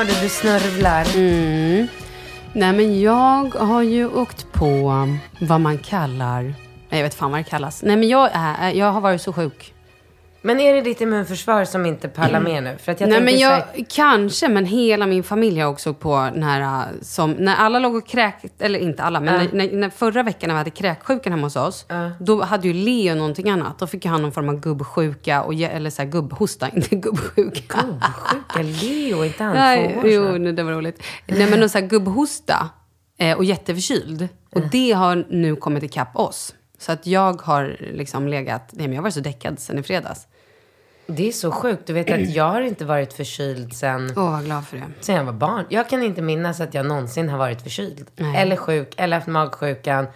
Har du? Du snörvlar. Mm. Nej, men jag har ju åkt på vad man kallar... Nej, jag vet fan vad det kallas. Nej, men jag, är, jag har varit så sjuk. Men är det ditt immunförsvar som inte pallar med nu? För att jag Nej, men så jag, här, kanske, men hela min familj har också på den här... äh, Som, när alla låg och kräkt, eller inte alla, men när, när, när förra veckan när vi hade kräksjukan hemma hos oss, då hade ju Leo någonting annat. Då fick han någon form av gubbsjuka, och, eller så här gubbhosta, inte gubbsjuka. sjuka Leo, inte han Nej, två år jo, nej, det var roligt. Nej, men någon sån här gubbhosta eh, och jätteförkyld. Och det har nu kommit ikapp oss. Så att jag har liksom legat... Nej, men jag var så däckad sen i fredags. Det är så sjukt. Du vet att jag har inte varit förkyld sen, Åh, vad glad för det. sen jag var barn. Jag kan inte minnas att jag någonsin har varit förkyld. Nej. Eller sjuk, eller haft magsjukan.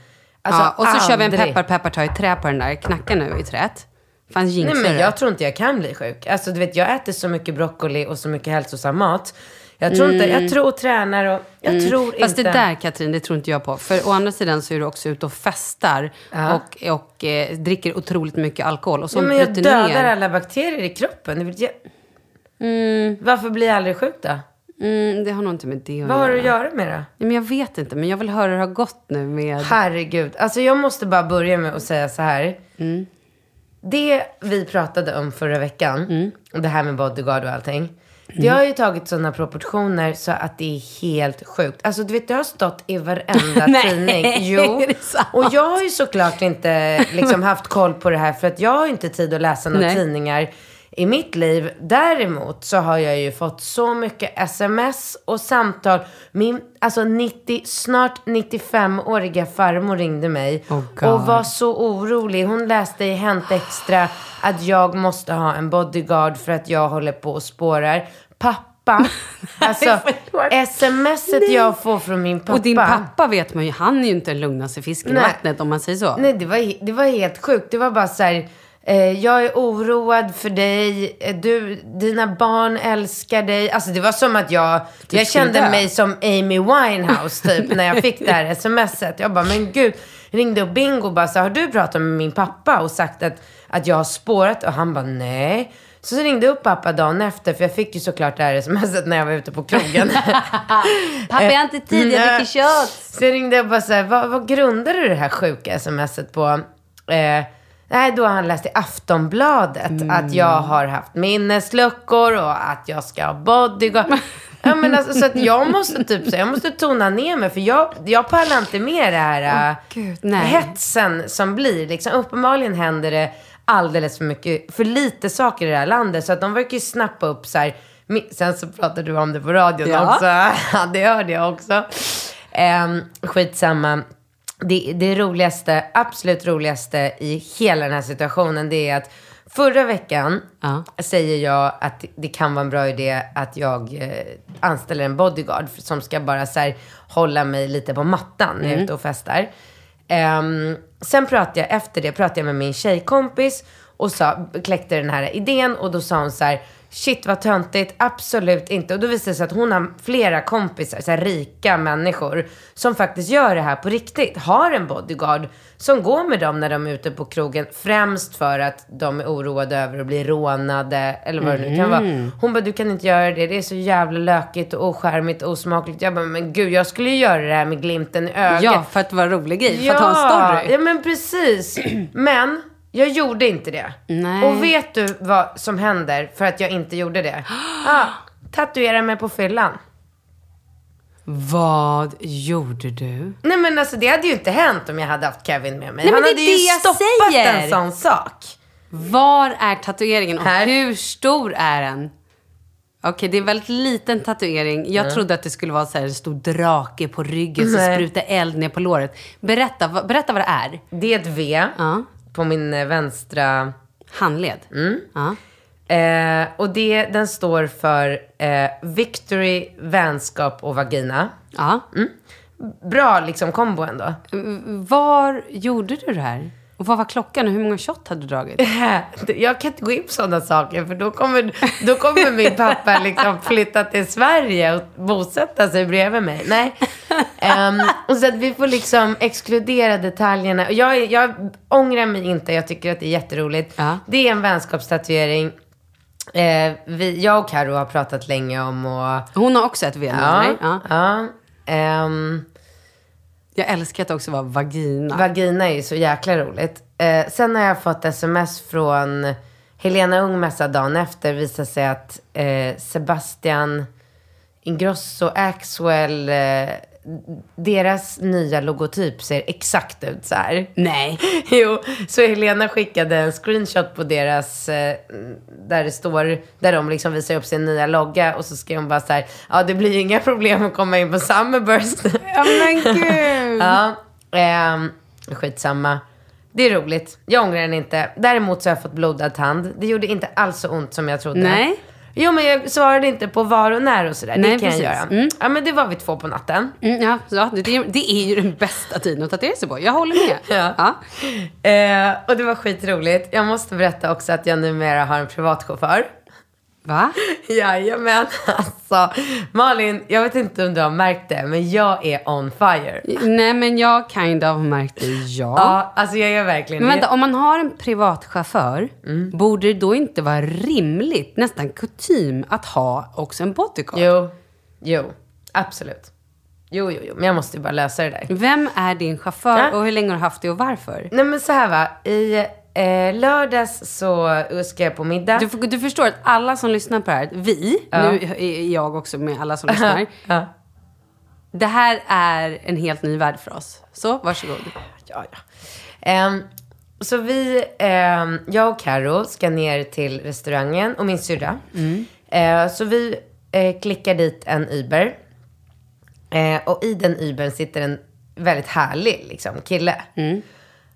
Alltså, ja, och så kör vi en aldrig. peppar, peppar, ta i trä på den där. Knacka nu i träet. Fanns Nej men jag tror inte jag kan bli sjuk. Alltså du vet, jag äter så mycket broccoli och så mycket hälsosam mat. Jag tror inte, jag tror och tränar och jag tror Mm. Fast inte. det där Katrin, det tror inte jag på. För å andra sidan så är du också ute och festar och, och eh, dricker otroligt mycket alkohol. Och så Ja, men jag dödar ner. alla bakterier i kroppen. Jag- Mm. Varför blir jag aldrig sjuk då? Mm, det har nog inte med det att Vad har du att göra. göra med det? Nej, Men jag vet inte, men jag vill höra hur det har gått nu med... Herregud. Alltså jag måste bara börja med att säga så här. Mm. Det vi pratade om förra veckan, Mm. och det här med bodyguard och allting. Det har ju tagit sådana proportioner så att det är helt sjukt. Alltså du vet, det har stått i varenda Nej, tidning. Jo. Och jag har ju såklart inte liksom haft koll på det här för att jag har inte tid att läsa några tidningar i mitt liv. Däremot så har jag ju fått så mycket sms och samtal. Min, alltså 90, snart 95-åriga farmor ringde mig Oh och var så orolig. Hon läste i Hänt Extra att jag måste ha en bodyguard för att jag håller på och spårar. Pappa, alltså smset jag får från min pappa. Och din pappa vet man ju, han är ju inte den lugnaste fisken i vattnet om man säger så. Nej, det var, det var helt sjukt. Det var bara så här, jag är oroad för dig, Eh, du, dina barn älskar dig. Alltså det var som att jag, jag skulle kände dö. mig som Amy Winehouse typ när jag fick det här smset. Jag bara, men gud. Ringde upp Bingo och bara så har du pratat med min pappa och sagt att, att jag har spårat? Och han bara, nej. Så, så ringde jag upp pappa dagen efter, för jag fick ju såklart det här smset när jag var ute på krogen. Pappa, jag har inte tid, jag dricker shots. Så jag ringde och bara så här, vad, vad grundar du det här sjuka smset på? Eh, nej, då har han läst i Aftonbladet att jag har haft minnesluckor och att jag ska ha bodyguard. Ja, men alltså, så att jag måste typ så jag måste tona ner mig för jag, jag pallar inte med det här äh, Gud, nej. hetsen som blir. Liksom, uppenbarligen händer det alldeles för mycket, för lite saker i det här landet. Så att de verkar ju snappa upp så här. Sen så pratade du om det på radion Ja. också. Ja, det hörde jag också. Um, skitsamma. Det, det roligaste, absolut roligaste i hela den här situationen, det är att förra veckan Ja. säger jag att det- kan vara en bra idé att jag eh, anställer en bodyguard som ska bara så här, hålla mig lite på mattan när jag är ute och festar. Ehm, sen pratade jag, efter det pratade jag med min tjejkompis och sa, kläckte den här idén och då sa hon så här, shit vad töntigt, absolut inte. Och då visade det sig att hon har flera kompisar, så här rika människor, som faktiskt gör det här på riktigt. Har en bodyguard som går med dem när de är ute på krogen, främst för att de är oroade över att bli rånade eller vad det nu kan vara. Hon bara, du kan inte göra det, det är så jävla lökigt och ocharmigt och osmakligt. Jag bara, men gud, jag skulle ju göra det här med glimten i ögat. Ja, för att det var en rolig grej. För att ha en story. Ja, men precis. Men jag gjorde inte det. Nej. Och vet du vad som händer för att jag inte gjorde det? Ah, tatuera mig på fyllan. Vad gjorde du? Nej men alltså det hade ju inte hänt om jag hade haft Kevin med mig. Nej, Han hade ju stoppat säger. en sån sak. Var är tatueringen och Här. hur stor är den? Okej, det är en väldigt liten tatuering. Jag trodde att det skulle vara så här en stor drake på ryggen som sprutar eld ner på låret. Berätta, berätta vad det är. Det är ett V Ja. På min eh, vänstra Handled. Mm. Ja. Eh, och det, den står för eh, Victory, vänskap och vagina. ja. Bra liksom kombo ändå. Var gjorde du det här? Och vad var klockan och hur många shot hade du dragit? Jag kan inte gå in på sådana saker för då kommer, då kommer min pappa liksom flytta till Sverige och bosätta sig bredvid mig. Nej. Och så att vi får liksom exkludera detaljerna. Jag, jag ångrar mig inte, jag tycker att det är jätteroligt. Ja. Det är en vänskapstatuering. Eh, vi, jag och Karo har pratat länge om och... Hon har också ett V med Ja, dig. Ja. ja. Ehm, jag älskar att det också var vagina. Vagina är ju så jäkla roligt. Eh, sen har jag fått sms från Helena Ungmässa dagen efter. visar sig att eh, Sebastian Ingrosso, Axwell, eh, deras nya logotyp ser exakt ut så här. Nej. Jo, så Helena skickade en screenshot på deras, eh, där det står, där de liksom visar upp sin nya logga och så skrev hon bara så här, ja det blir ju inga problem att komma in på Summerburst. Ja men gud. Ja, ehm, skitsamma. Det är roligt. Jag ångrar den inte. Däremot så har jag fått blodad tand. Det gjorde inte alls så ont som jag trodde. Nej. Jo, men jag svarade inte på var och när och sådär. Nej, det kan precis. jag göra. Mm. Ja, men det var vid två på natten. Mm, ja, ja det, det är ju den bästa tiden att tatuera sig på. Jag håller med. Ja. Eh, och det var skitroligt. Jag måste berätta också att jag numera har en privatchaufför. Va? Jajamän, alltså. Malin, jag vet inte om du har märkt det, men jag är on fire. Nej men jag kind of märkte ja. Ja, alltså jag är verkligen Men vänta, om man har en privatchaufför, Mm. borde det då inte vara rimligt, nästan kutym, att ha också en bodyguard? Jo. Jo, absolut. Jo, jo, jo. Men jag måste ju bara lösa det där. Vem är din chaufför Ja. och hur länge har du haft det och varför? Nej men så här va. I eh, lördags så ska jag på middag. Du, du förstår att alla som lyssnar på det här, vi, nu är jag också med alla som lyssnar. ja. Det här är en helt ny värld för oss. Så, varsågod. Ja, ja. Ehm, så vi, ehm, jag och Karo ska ner till restaurangen och min syrra. Eh, så vi eh, klickar dit en Uber. Eh, och i den Ubern sitter en väldigt härlig liksom, kille.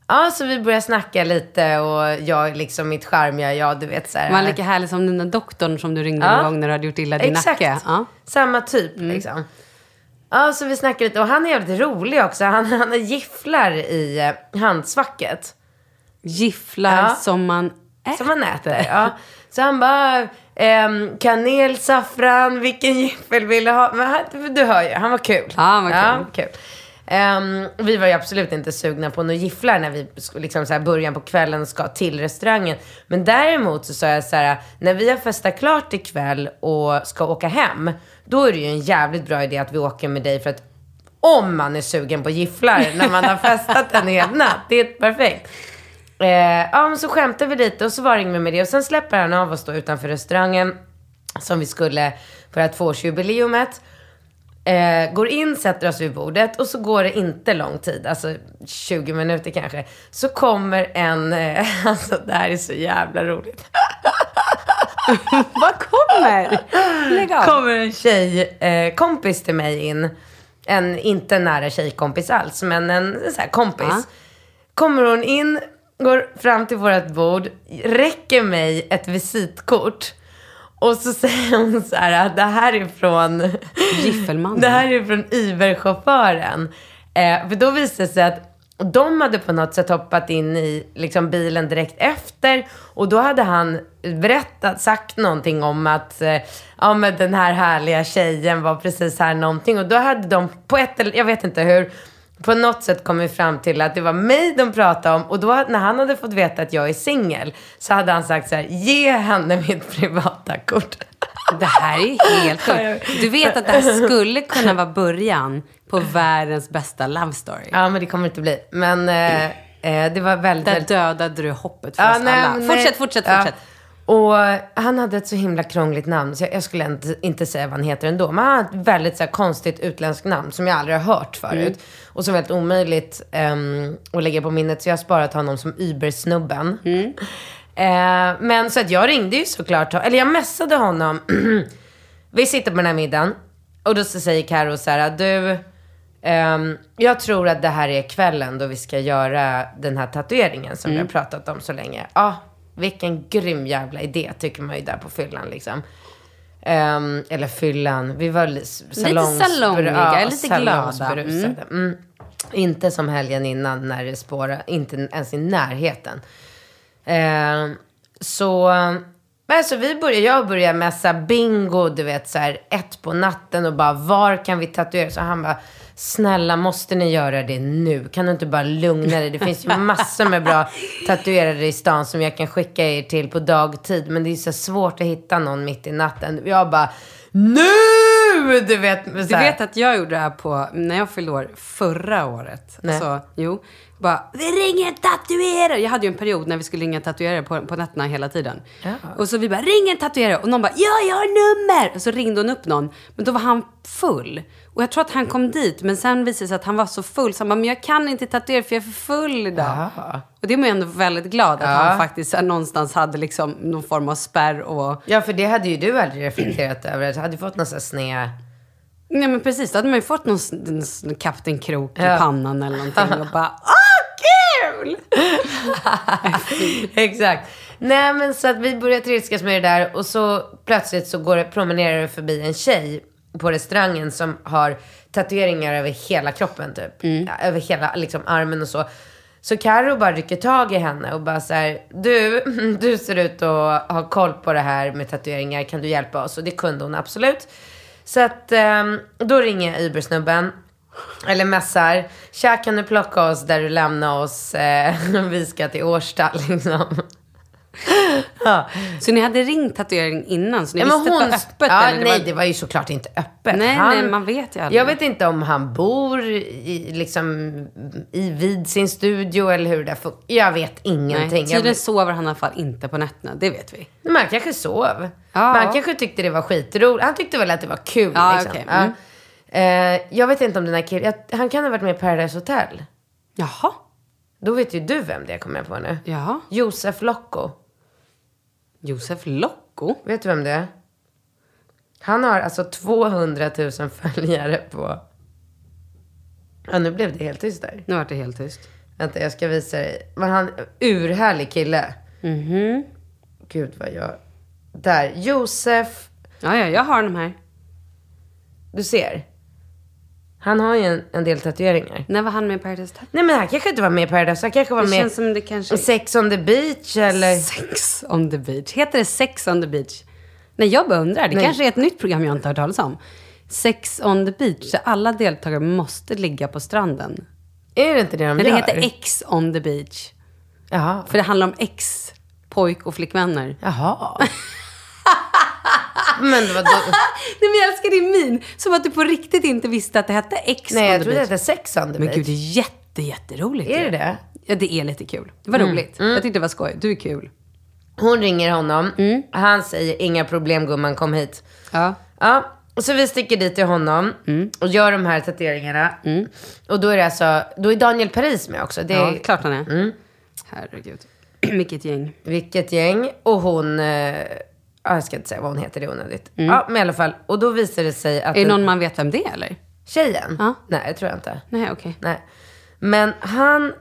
Ja, så vi börjar snacka lite och jag liksom mitt charmiga, ja du vet så här. Var han lika härlig som den där doktorn som du ringde Ja. någon gång när du hade gjort illa din Exakt. nacke? Ja. Samma typ liksom. Ja, så vi snackar lite. Och han är jävligt rolig också. Han, han gifflar i eh, handsvacket. Gifflar Ja. som man äter. Som man äter. Ja. Så han bara, ehm, kanel, saffran, vilken giffel vill du ha? Men han, du hör ju, han var kul. Ja, han var kul. Ja, kul. Ehm, vi var ju absolut inte sugna på några gifflar när vi liksom så här början på kvällen ska till restaurangen. Men däremot så sa jag så här, när vi har festat klart ikväll och ska åka hem, då är det ju en jävligt bra idé att vi åker med dig för att om man är sugen på gifflar när man har festat en hel natt, det är perfekt. Eh, ja, men så skämtade vi lite och så var det inget med det. Och sen släpper han av oss då utanför restaurangen som vi skulle för att tvåårsjubileumet. Eh, går in, sätter oss vid bordet och så går det inte lång tid, alltså 20 minuter kanske. Så kommer en, eh, alltså det här är så jävla roligt. Vad kommer? Lägg av. kommer en tjej, eh, kompis till mig in. En inte nära tjejkompis alls, men en så här kompis. Ja. Kommer hon in, går fram till vårt bord, räcker mig ett visitkort. Och så säger hon så här, att det här är från... Giffelmannen. Det här är från Uber-chauffören. Eh, för då visade det sig att de hade på något sätt hoppat in i liksom, bilen direkt efter. Och då hade han berättat, sagt någonting om att eh, ja, men den här härliga tjejen var precis här någonting. Och då hade de på ett eller jag vet inte hur, på något sätt kommit fram till att det var mig de pratade om. Och då när han hade fått veta att jag är singel så hade han sagt så här, ge henne mitt privata kort. Det här är helt sjukt. Du vet att det här skulle kunna vara början på världens bästa love story. Ja, men det kommer inte bli. Men eh, eh, det var väldigt, Där dödade du hoppet för Ja, oss nej, alla. nej. Fortsätt, fortsätt, Ja. Och han hade ett så himla krångligt namn, så jag, jag skulle inte, inte säga vad han heter ändå. Men han har ett väldigt så här, konstigt utländskt namn som jag aldrig har hört förut. Och som är väldigt omöjligt ehm, att lägga på minnet. Så jag har sparat honom som Uber-snubben. Eh, men så att jag ringde ju såklart, eller jag messade honom. Vi sitter på den här middagen. Och då så säger Karo så här, du, ehm, jag tror att det här är kvällen då vi ska göra den här tatueringen som vi har pratat om så länge. Ja, vilken grym jävla idé tycker man ju där på fyllan liksom. Ehm, eller fyllan, vi var salongs- salongiga, lite glada. salongsberusade. Mm. Inte som helgen innan när det spårade, inte ens i närheten. Ehm, så, men alltså vi börjar, jag börjar messa bingo, du vet så här ett på natten och bara var kan vi tatuera? Så han bara, snälla måste ni göra det nu? Kan du inte bara lugna dig? Det finns ju massor med bra tatuerare i stan som jag kan skicka er till på dagtid. Men det är så svårt att hitta någon mitt i natten. Jag bara, nu! Du vet, Du vet att jag gjorde det här på, när jag fyllde år förra året. Nej. Alltså, jo. Bara, vi ringer en tatuerare. Jag hade ju en period när vi skulle ringa tatuerare på, på nätterna hela tiden. Och så vi bara, ring en tatuerare. Och någon bara, ja, jag har nummer. Och så ringde hon upp någon. Men då var han full. Och jag tror att han kom dit. Men sen visade det sig att han var så full. Så han bara, men jag kan inte tatuera för jag är för full idag. Och det är man ju ändå väldigt glad att han faktiskt här, någonstans hade liksom någon form av spärr och... Ja, för det hade ju du aldrig reflekterat över. Du hade fått någon sån här sned... Nej men precis, då hade man ju fått någon s- Kapten Krok i Ja. pannan eller någonting och bara Åh kul! Exakt. Nej, men så att vi börjar trilskas med det där och så plötsligt så går promenerar det förbi en tjej på restaurangen som har tatueringar över hela kroppen typ. Ja, över hela liksom, armen och så. Så Karo bara rycker tag i henne och bara så här, du, du ser ut att ha koll på det här med tatueringar, kan du hjälpa oss? Och det kunde hon absolut. Så att ehm, då ringer jag Uber-snubben. Eller mässar. Tja, kan du plocka oss där du lämnar oss? Eh, vi ska till Årsta liksom. Så ni hade ringt tatuering innan, så ni Ja, men visste att det var öppet? ja, eller? nej, det var ju såklart inte öppet. Nej, nej, man vet ju aldrig. Jag vet inte om han bor i, liksom, i, vid sin studio eller hur det där funkar. Jag vet ingenting. Nej, Jag tydligen vet- sover han i alla fall inte på nätterna, det vet vi. Men han kanske sov. Ja. Men han kanske tyckte det var skitroligt. Han tyckte väl att det var kul. Ja, liksom. Ja. Mm. Eh, jag vet inte om den här killen, jag- han kan ha varit med i Paradise Hotel. Jaha. Då vet ju du vem det är, kommer jag på nu. Jaha. Josef Locko. Josef Locko? Vet du vem det är? Han har alltså 200 000 följare på... Ja, nu blev det helt tyst där. Nu vart det helt tyst. Vänta, jag ska visa dig. Men han, urhärlig kille. Mhm. Gud vad jag... Där, Josef. Ja, ja, jag har de här. Du ser. Han har ju en, en del tatueringar. När var han med i Paradise Hotel? Nej men han kanske inte var med i Paradise. Han kanske var Det med känns som det kanske... Sex on the beach eller... Sex on the beach. Heter det Sex on the beach? Nej, jag bara undrar. Det Nej. kanske är ett nytt program jag inte har hört talas om. Sex on the beach, där alla deltagare måste ligga på stranden. Är det inte det de det gör? heter X on the beach. Jaha. För det handlar om ex, pojk och flickvänner. Jaha. men det var då... Nej, men jag älskar din min. Som att du på riktigt inte visste att det hette X Nej, jag trodde det hette Sex on the Men beach. gud, det är jätte, jätteroligt. Är det det? Ja, det är lite kul. Det var roligt. Jag tyckte det var skoj. Du är kul. Hon ringer honom. Mm. Han säger inga problem gumman, kom hit. Ja. Ja, och så vi sticker dit till honom Mm. och gör de här tatueringarna. Och då är det alltså, då är Daniel Paris med också. Det är, Ja, klart han är. Herregud. Vilket gäng. Vilket gäng. Och hon, eh, ja, jag ska inte säga vad hon heter, det är onödigt. Ja, men i alla fall. Och då visar det sig att Mm. Är det någon man vet vem det är eller? tjejen, Ja. nej det tror jag inte. Nej, okej. Nej. Men han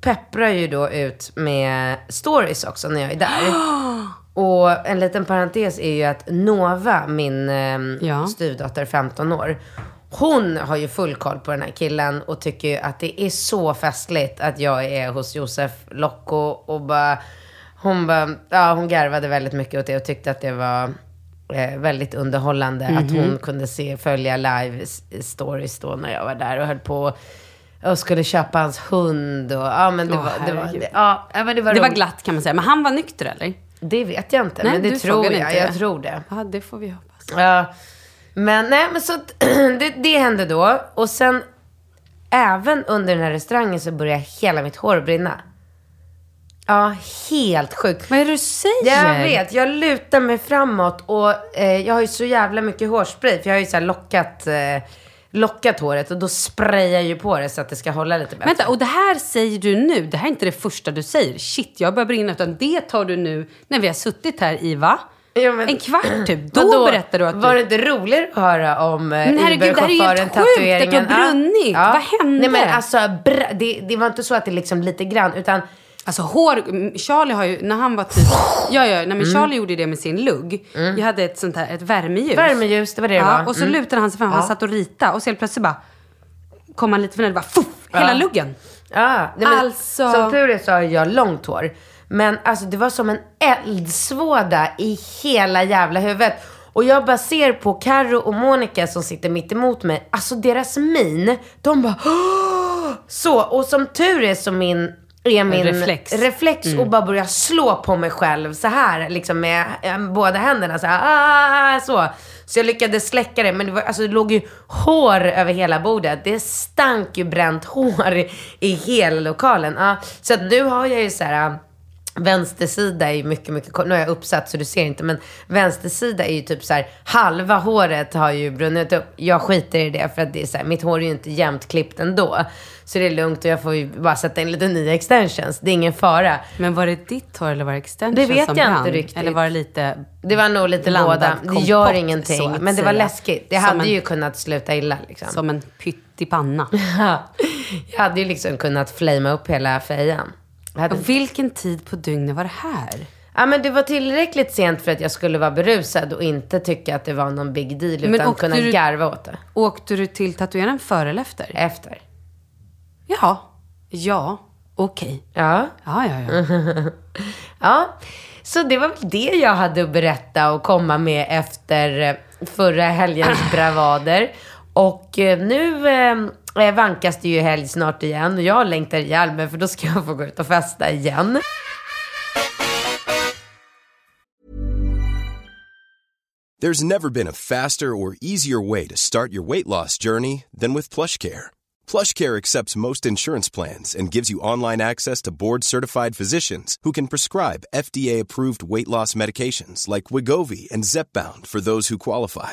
pepprar ju då ut med stories också när jag är där. Och en liten parentes är ju att Nova, min eh, Ja. styvdotter 15 år, hon har ju full koll på den här killen och tycker ju att det är så festligt att jag är hos Josef Locko och bara, hon bara, ja hon garvade väldigt mycket åt det och tyckte att det var eh, väldigt underhållande att Mhm. hon kunde se, följa live stories då när jag var där och höll på och skulle köpa hans hund och ja men det Åh, var, det var, det, ja, men det var Det var roligt. glatt kan man säga. Men han var nykter eller? Det vet jag inte, Nej, men det tror jag. inte Jag tror det. Ja, det får vi hoppas. Ja. Men nej, men så det, det hände då. Och sen även under den här restaurangen så började hela mitt hår brinna. Ja, helt sjukt. Vad är det du säger? Jag vet, jag lutar mig framåt och eh, jag har ju så jävla mycket hårspray. För jag har ju så lockat, eh, lockat håret och då sprayar jag ju på det så att det ska hålla lite bättre. Vänta, och det här säger du nu? Det här är inte det första du säger. Shit, jag börjar brinna. Utan det tar du nu när vi har suttit här i, va? Ja, men- En kvart typ. Då Vadå? berättar du att Var du... det inte roligare att höra om eh, det Uber-chauffören, sjukt att du har tatueringen? brunnit. Vad hände? Nej men alltså, det, det var inte så att det liksom lite grann, utan Alltså hår, mm, Charlie har ju, när han var typ, ja ja, nej, men Mm. Charlie gjorde det med sin lugg. Jag hade ett sånt här, ett värmeljus. värmeljus, det var det det Ja, var. och så Mm. lutade han sig fram, han satt och ritade och så helt plötsligt bara kom han lite för nära, bara fuff, hela Ja. luggen. Ja, nej, men, Alltså- Som tur är så har jag långt hår. Men alltså det var som en eldsvåda i hela jävla huvudet. Och jag bara ser på Karo och Monica som sitter mitt emot mig. Alltså deras min, de bara "Åh!" Så, och som tur är så min är min reflex. reflex Mm. och bara börja slå på mig själv så här liksom med eh, båda händerna så här, ah, så. Så jag lyckades släcka det, men det, var, alltså, det låg ju hår över hela bordet. Det stank ju bränt hår i, i hela lokalen. Ja, så att nu har jag ju så här, vänstersida är ju mycket, mycket kort. Nu har jag uppsatt så du ser inte, men vänstersida är ju typ så här, halva håret har ju brunnit upp. Jag skiter i det för att det är så här, mitt hår är ju inte jämnt klippt ändå. Så det är lugnt och jag får ju bara sätta in lite nya extensions. Det är ingen fara. Men var det ditt hår eller var det extension Det vet som jag inte brann? riktigt. Eller var det lite... Det var nog lite båda. Det gör ingenting. Men det var säga. läskigt. Det Som hade en- ju kunnat sluta illa liksom. Som en pyttipanna. jag hade ju liksom kunnat flamea upp hela fejan. Hade... Och vilken tid på dygnet var det här? Ja men det var tillräckligt sent för att jag skulle vara berusad och inte tycka att det var någon big deal. Men Utan kunna du- garva åt det. Åkte du till tatueraren före eller efter? Efter. Ja. Ja. Okej. Ja. Ja, ja, ja. Ja. Så det var väl det jag hade att berätta och komma med efter eh, förra helgens bravader. Och eh, nu eh, vankas det ju helg snart igen och jag längtar ihjäl mig för då ska jag få gå ut och festa igen. There's never been a faster or easier way to start your weight loss journey than with plush PlushCare. PlushCare accepts most insurance plans and gives you online access to board-certified physicians who can prescribe FDA-approved weight loss medications like Wigovi and Zepbound for those who qualify.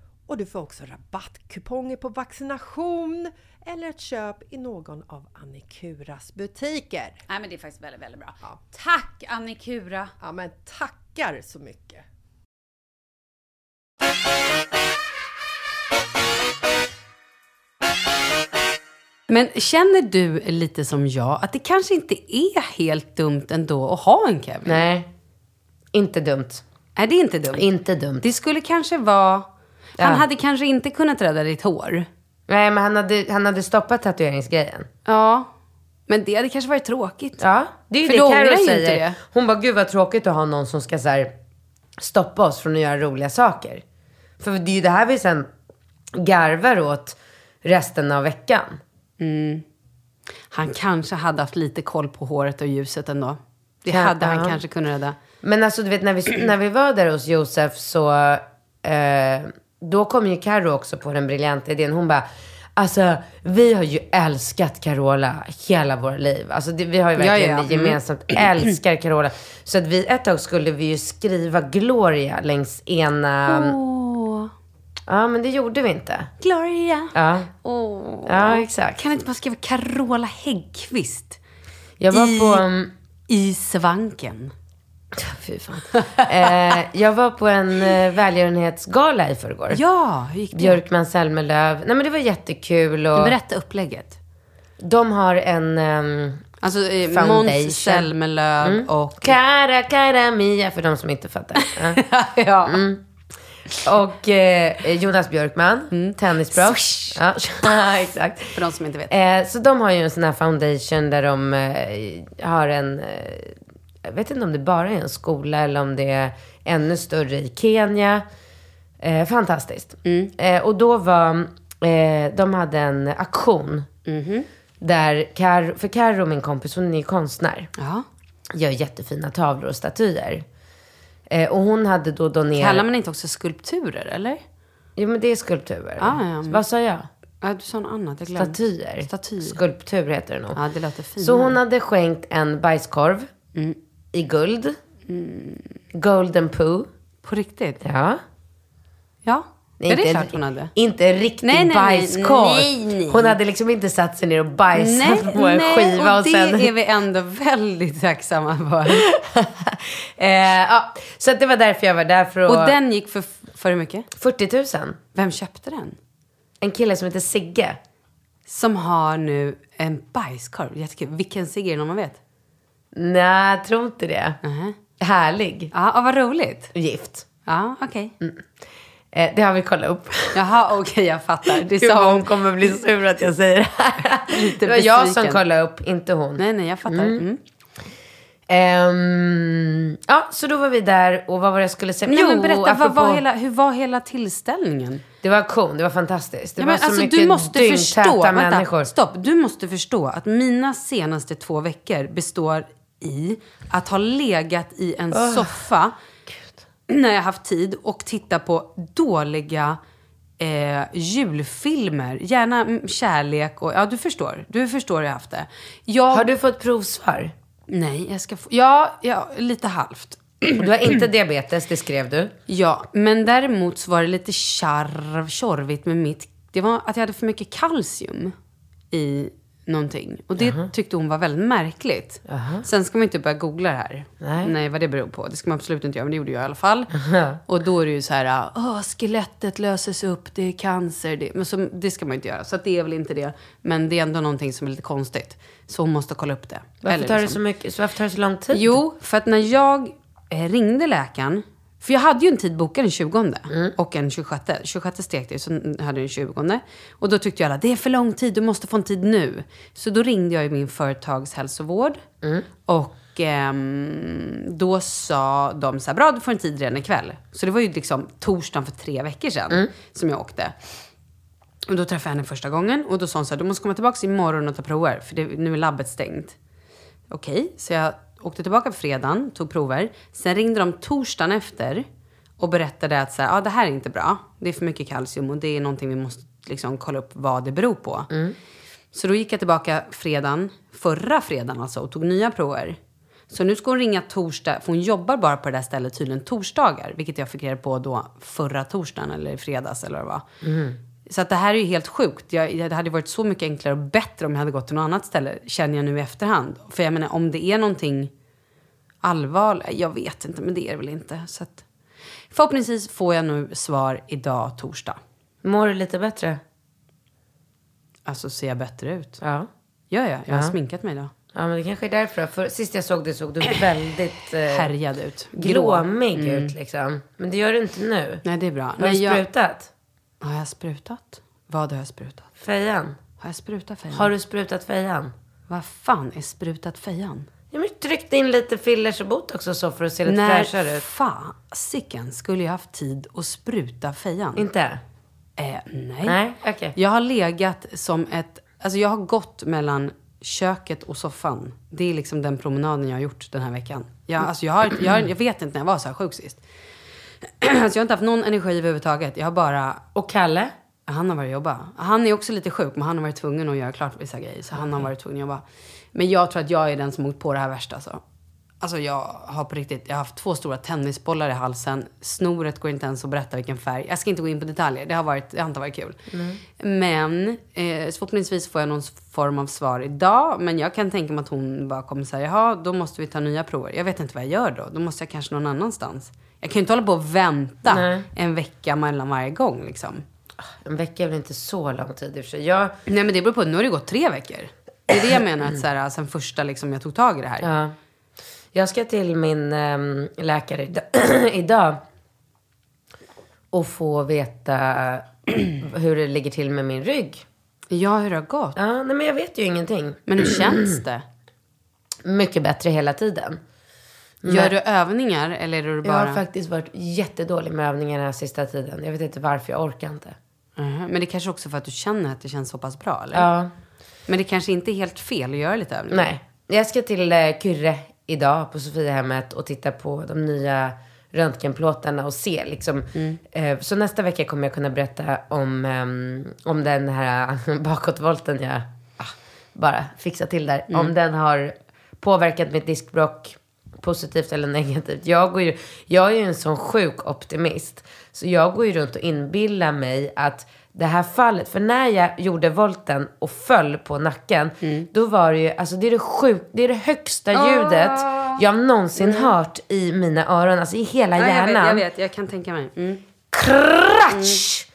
och du får också rabattkuponger på vaccination eller ett köp i någon av Annikuras butiker. Nej men det är faktiskt väldigt, väldigt bra. Ja. Tack Annikura! Ja men tackar så mycket! Men känner du lite som jag att det kanske inte är helt dumt ändå att ha en Kevin? Nej, inte dumt. Nej, det är inte dumt. Inte dumt. Det skulle kanske vara... Ja. Han hade kanske inte kunnat rädda ditt hår. Nej, men han hade, han hade stoppat tatueringsgrejen. Ja. Men det hade kanske varit tråkigt. Ja, det är ju För det Carro ju inte säger. det. Hon bara, gud vad tråkigt att ha någon som ska så här, stoppa oss från att göra roliga saker. För det är ju det här vi sen garvar åt resten av veckan. Han kanske hade haft lite koll på håret och ljuset ändå. Det hade han ja. kanske kunnat rädda. Men alltså du vet när vi, när vi var där hos Josef så, eh, då kom ju Karo också på den briljanta idén. Hon bara, alltså vi har ju älskat Carola hela våra liv. Alltså det, vi har ju Ja, verkligen ja. vi gemensamt älskar Carola. Så att vi, ett tag skulle vi ju skriva Gloria längs ena, Åh, ja men det gjorde vi inte. Gloria. Ja, Åh. ja exakt. Kan inte bara skriva Carola Häggkvist? Jag var I- på, I svanken. fy fan. Eh, jag var på en eh, välgörenhetsgala i förrgår. Ja, hur gick det? Björkman Selmelöv. Nej men det var jättekul och Berätta upplägget. de har en um, Alltså eh, Foundation. Måns Zelmerlöw och... Cara Cara Mia för de som inte fattar. Ja. ja. Och eh, Jonas Björkman, tennisproffs. Ja, ja, exakt. För de som inte vet. Eh, så de har ju en sån här foundation där de eh, har en, eh, jag vet inte om det bara är en skola eller om det är ännu större i Kenya. Eh, fantastiskt. Eh, och då var, eh, de hade en aktion. Där Kar, för Karo, min kompis, hon är konstnär. Ja. Gör jättefina tavlor och statyer. Eh, och hon hade då donerat... Kallar man inte också skulpturer, eller? Jo men det är skulpturer. Ah, ja. Vad sa jag? Ja, du sa något annat. Jag glömde. Statyer. Statyer. Skulptur heter det nog. Ja, det låter fint. Så hon hade skänkt en bajskorv i guld. Golden Poo. På riktigt? Ja. Ja. ja, det är klart hon hade. Inte riktig Nej, nej, nej. bajskorv. Nej, nej. Hon hade liksom inte satt sig ner och bajsat på en skiva och, och, det sen... är vi ändå väldigt tacksamma för. eh, ja, så att det var därför jag var där för att... Och den gick för, för hur mycket? 40 000. Vem köpte den? En kille som heter Sigge. Som har nu en bajskorv. Jättekul. Vilken Sigge är det någon man vet? Nej, jag tror inte det. Mhm. Härlig. Ja, ah, vad roligt. Gift. Ja, okej. Eh, det har vi kollat upp. Jaha, okej, jag fattar. Det Gud, hon hon. kommer bli sur att jag säger det här. Det var jag som kollade upp, inte hon. Nej, nej, jag fattar. Mm. Ehm, ja, så då var vi där och vad var det jag skulle säga? Nej, men berätta, apropå- var hela, hur var hela tillställningen? Det var auktion, det var fantastiskt. Det Ja, var så alltså, mycket du måste dyngtäta förstå, vänta, människor. stopp. Du måste förstå att mina senaste två veckor består i att ha legat i en soffa när jag haft tid och titta på dåliga eh, julfilmer. Gärna mm, kärlek och, ja du förstår. Du förstår hur jag haft det. Jag, Har du fått provsvar? Nej, jag ska få, ja, ja, lite halvt. Du har inte diabetes, det skrev du. Ja, men däremot så var det lite charv, tjorvigt med mitt... Det var att jag hade för mycket kalcium i någonting. Och det tyckte hon var väldigt märkligt. Sen ska man inte börja googla det här. Nej. vad det beror på. Det ska man absolut inte göra, men det gjorde jag i alla fall. Och då är det ju så här, Åh, skelettet löses upp, det är cancer. Det, men så, det ska man inte göra, så det är väl inte det. Men det är ändå någonting som är lite konstigt. Så hon måste kolla upp det. Varför Eller tar, det liksom- så mycket, så varför tar det så lång tid? Jo, för att när jag eh, ringde läkaren, för jag hade ju en tid bokad den 20 och en 26. 26 stekte jag, så hade jag den 20. Och då tyckte jag alla, det är för lång tid, du måste få en tid nu. Så då ringde jag i min företagshälsovård. Och ehm, då sa de så här, bra du får en tid redan ikväll. Så det var ju liksom torsdagen för tre veckor sedan som jag åkte. Och då träffade jag henne första gången och då sa hon så här, du måste komma tillbaka imorgon och ta prover, för det, nu är labbet stängt. Okej, så jag åkte tillbaka på fredagen, tog prover. Sen ringde de torsdagen efter och berättade att så här, ah, det här är inte bra. Det är för mycket kalcium och det är någonting vi måste liksom kolla upp vad det beror på. Så då gick jag tillbaka fredagen, förra fredagen alltså, och tog nya prover. Så nu ska hon ringa torsdag, för hon jobbar bara på det där stället tydligen torsdagar. Vilket jag fick reda på då förra torsdagen eller fredags eller vad det var. Så att det här är ju helt sjukt. Jag, det hade varit så mycket enklare och bättre om jag hade gått till något annat ställe, känner jag nu i efterhand. För jag menar, om det är någonting allvarligt, jag vet inte, men det är det väl inte. Så att, förhoppningsvis får jag nu svar idag, torsdag. Mår du lite bättre? Alltså, ser jag bättre ut? Ja. Ja, ja, jag har sminkat mig idag. Ja, men det kanske är därför. För sist jag såg dig såg du väldigt eh, Härjad ut. glåmig ut liksom. Men det gör du inte nu. Nej, det är bra. Har du Nej, jag, sprutat? Har jag sprutat? Vad har jag sprutat? Fejan? Har jag sprutat fejan? Har du sprutat fejan? Vad fan är sprutat fejan? Ja, men tryckte in lite fillers och botox och så för att se lite När fräschare ut. fasiken skulle jag haft tid att spruta fejan? Inte? Eh, nej. Nej, okej. Jag har legat som ett... Alltså jag har gått mellan köket och soffan. Det är liksom den promenaden jag har gjort den här veckan. Jag, alltså jag, har, jag, jag vet inte när jag var så här sjuk sist. alltså jag har inte haft någon energi överhuvudtaget. Jag har bara... Och Kalle? Han har varit och jobba. Han är också lite sjuk, men han har varit tvungen att göra klart vissa grejer. Så han har varit tvungen att jobba. Men jag tror att jag är den som åkt på det här värsta. Alltså. Alltså jag har på riktigt, jag har haft två stora tennisbollar i halsen. Snoret går inte ens att berätta vilken färg. Jag ska inte gå in på detaljer, det har, varit, det har inte varit kul. Men eh, förhoppningsvis får jag någon form av svar idag. Men jag kan tänka mig att hon bara kommer säga, jaha, då måste vi ta nya prover. Jag vet inte vad jag gör då. Då måste jag kanske någon annanstans. Jag kan ju inte hålla på och vänta Nej. en vecka mellan varje gång liksom. En vecka är väl inte så lång tid i och för sig. Jag, Nej men det beror på, nu har det gått tre veckor. Det är det jag menar, att så här, sen första liksom jag tog tag i det här. ja. jag ska till min ehm, läkare idag, idag och få veta hur det ligger till med min rygg. Ja, hur det har gått. Ja, nej, men jag vet ju ingenting. Men hur känns det? Mycket bättre hela tiden. Gör du övningar eller är du Jag bara... har faktiskt varit jättedålig med övningar den här sista tiden. Jag vet inte varför, jag orkar inte. Mhm. Men det kanske också för att du känner att det känns så pass bra, eller? Ja, Men det kanske inte är helt fel att göra lite övningar? nej. Jag ska till eh, Kyrre idag på Sofiahemmet och titta på de nya röntgenplåtarna och se liksom. Eh, så nästa vecka kommer jag kunna berätta om, ehm, om den här bakåtvolten jag ah, bara fixar till där. Om den har påverkat mitt diskbråck positivt eller negativt. Jag, går ju, jag är ju en sån sjuk optimist. Så jag går ju runt och inbillar mig att det här fallet, för när jag gjorde volten och föll på nacken, då var det ju, alltså det är det sjuk, det är det högsta ljudet jag någonsin hört i mina öron, alltså i hela Ja, jag, hjärnan. vet, jag vet, jag kan tänka mig. Mm. Kratsch!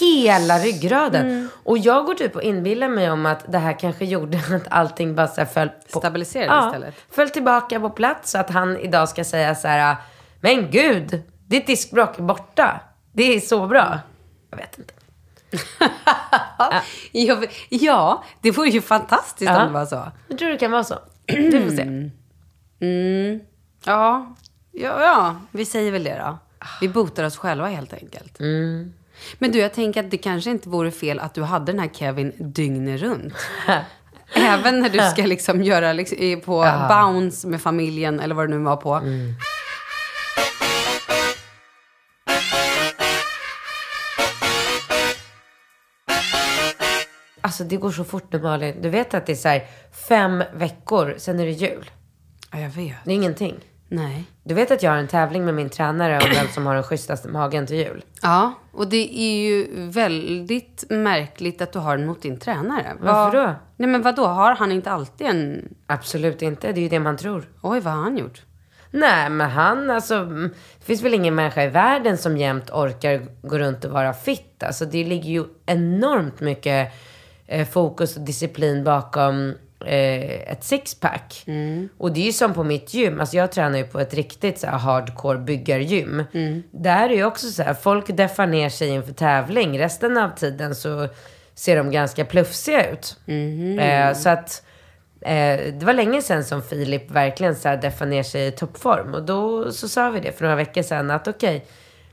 Hela ryggraden. Och jag går typ och inbillar mig om att det här kanske gjorde att allting bara så föll på... Stabiliserade ja, istället. föll tillbaka på plats så att han idag ska säga så här, men gud, ditt diskbråck är borta. Det är så bra. Jag vet inte. Ja, ja, det vore ju fantastiskt Ja. om det var så. Jag tror det kan vara så. Du får se. Mm. Ja. ja, ja, vi säger väl det då. Vi botar oss själva helt enkelt. Mm. Men du, jag tänker att det kanske inte vore fel att du hade den här Kevin dygnet runt. Även när du ska liksom göra liksom, på bounce med familjen eller vad det nu var på. Mm. Alltså det går så fort nu Malin. Du vet att det är så här fem veckor, sen är det jul. Ja, jag vet. Det är ingenting. Nej. Du vet att jag har en tävling med min tränare om vem som har den schysstaste magen till jul. Ja, och det är ju väldigt märkligt att du har den mot din tränare. Varför då? Nej men vad då? Har han inte alltid en... Absolut inte, det är ju det man tror. Oj, vad har han gjort? Nej, men han, alltså, mm, det finns väl ingen människa i världen som jämt orkar gå runt och vara fit. Alltså, det ligger ju enormt mycket eh, fokus och disciplin bakom Eh, ett sixpack. Och det är ju som på mitt gym. Alltså, jag tränar ju på ett riktigt så här, hardcore byggargym. Där är ju också så här, folk deffar ner sig inför tävling. Resten av tiden så ser de ganska plufsiga ut. Eh, så att Eh, det var länge sedan som Filip verkligen så här deffade ner sig i toppform. Och då så sa vi det för några veckor sedan att okej,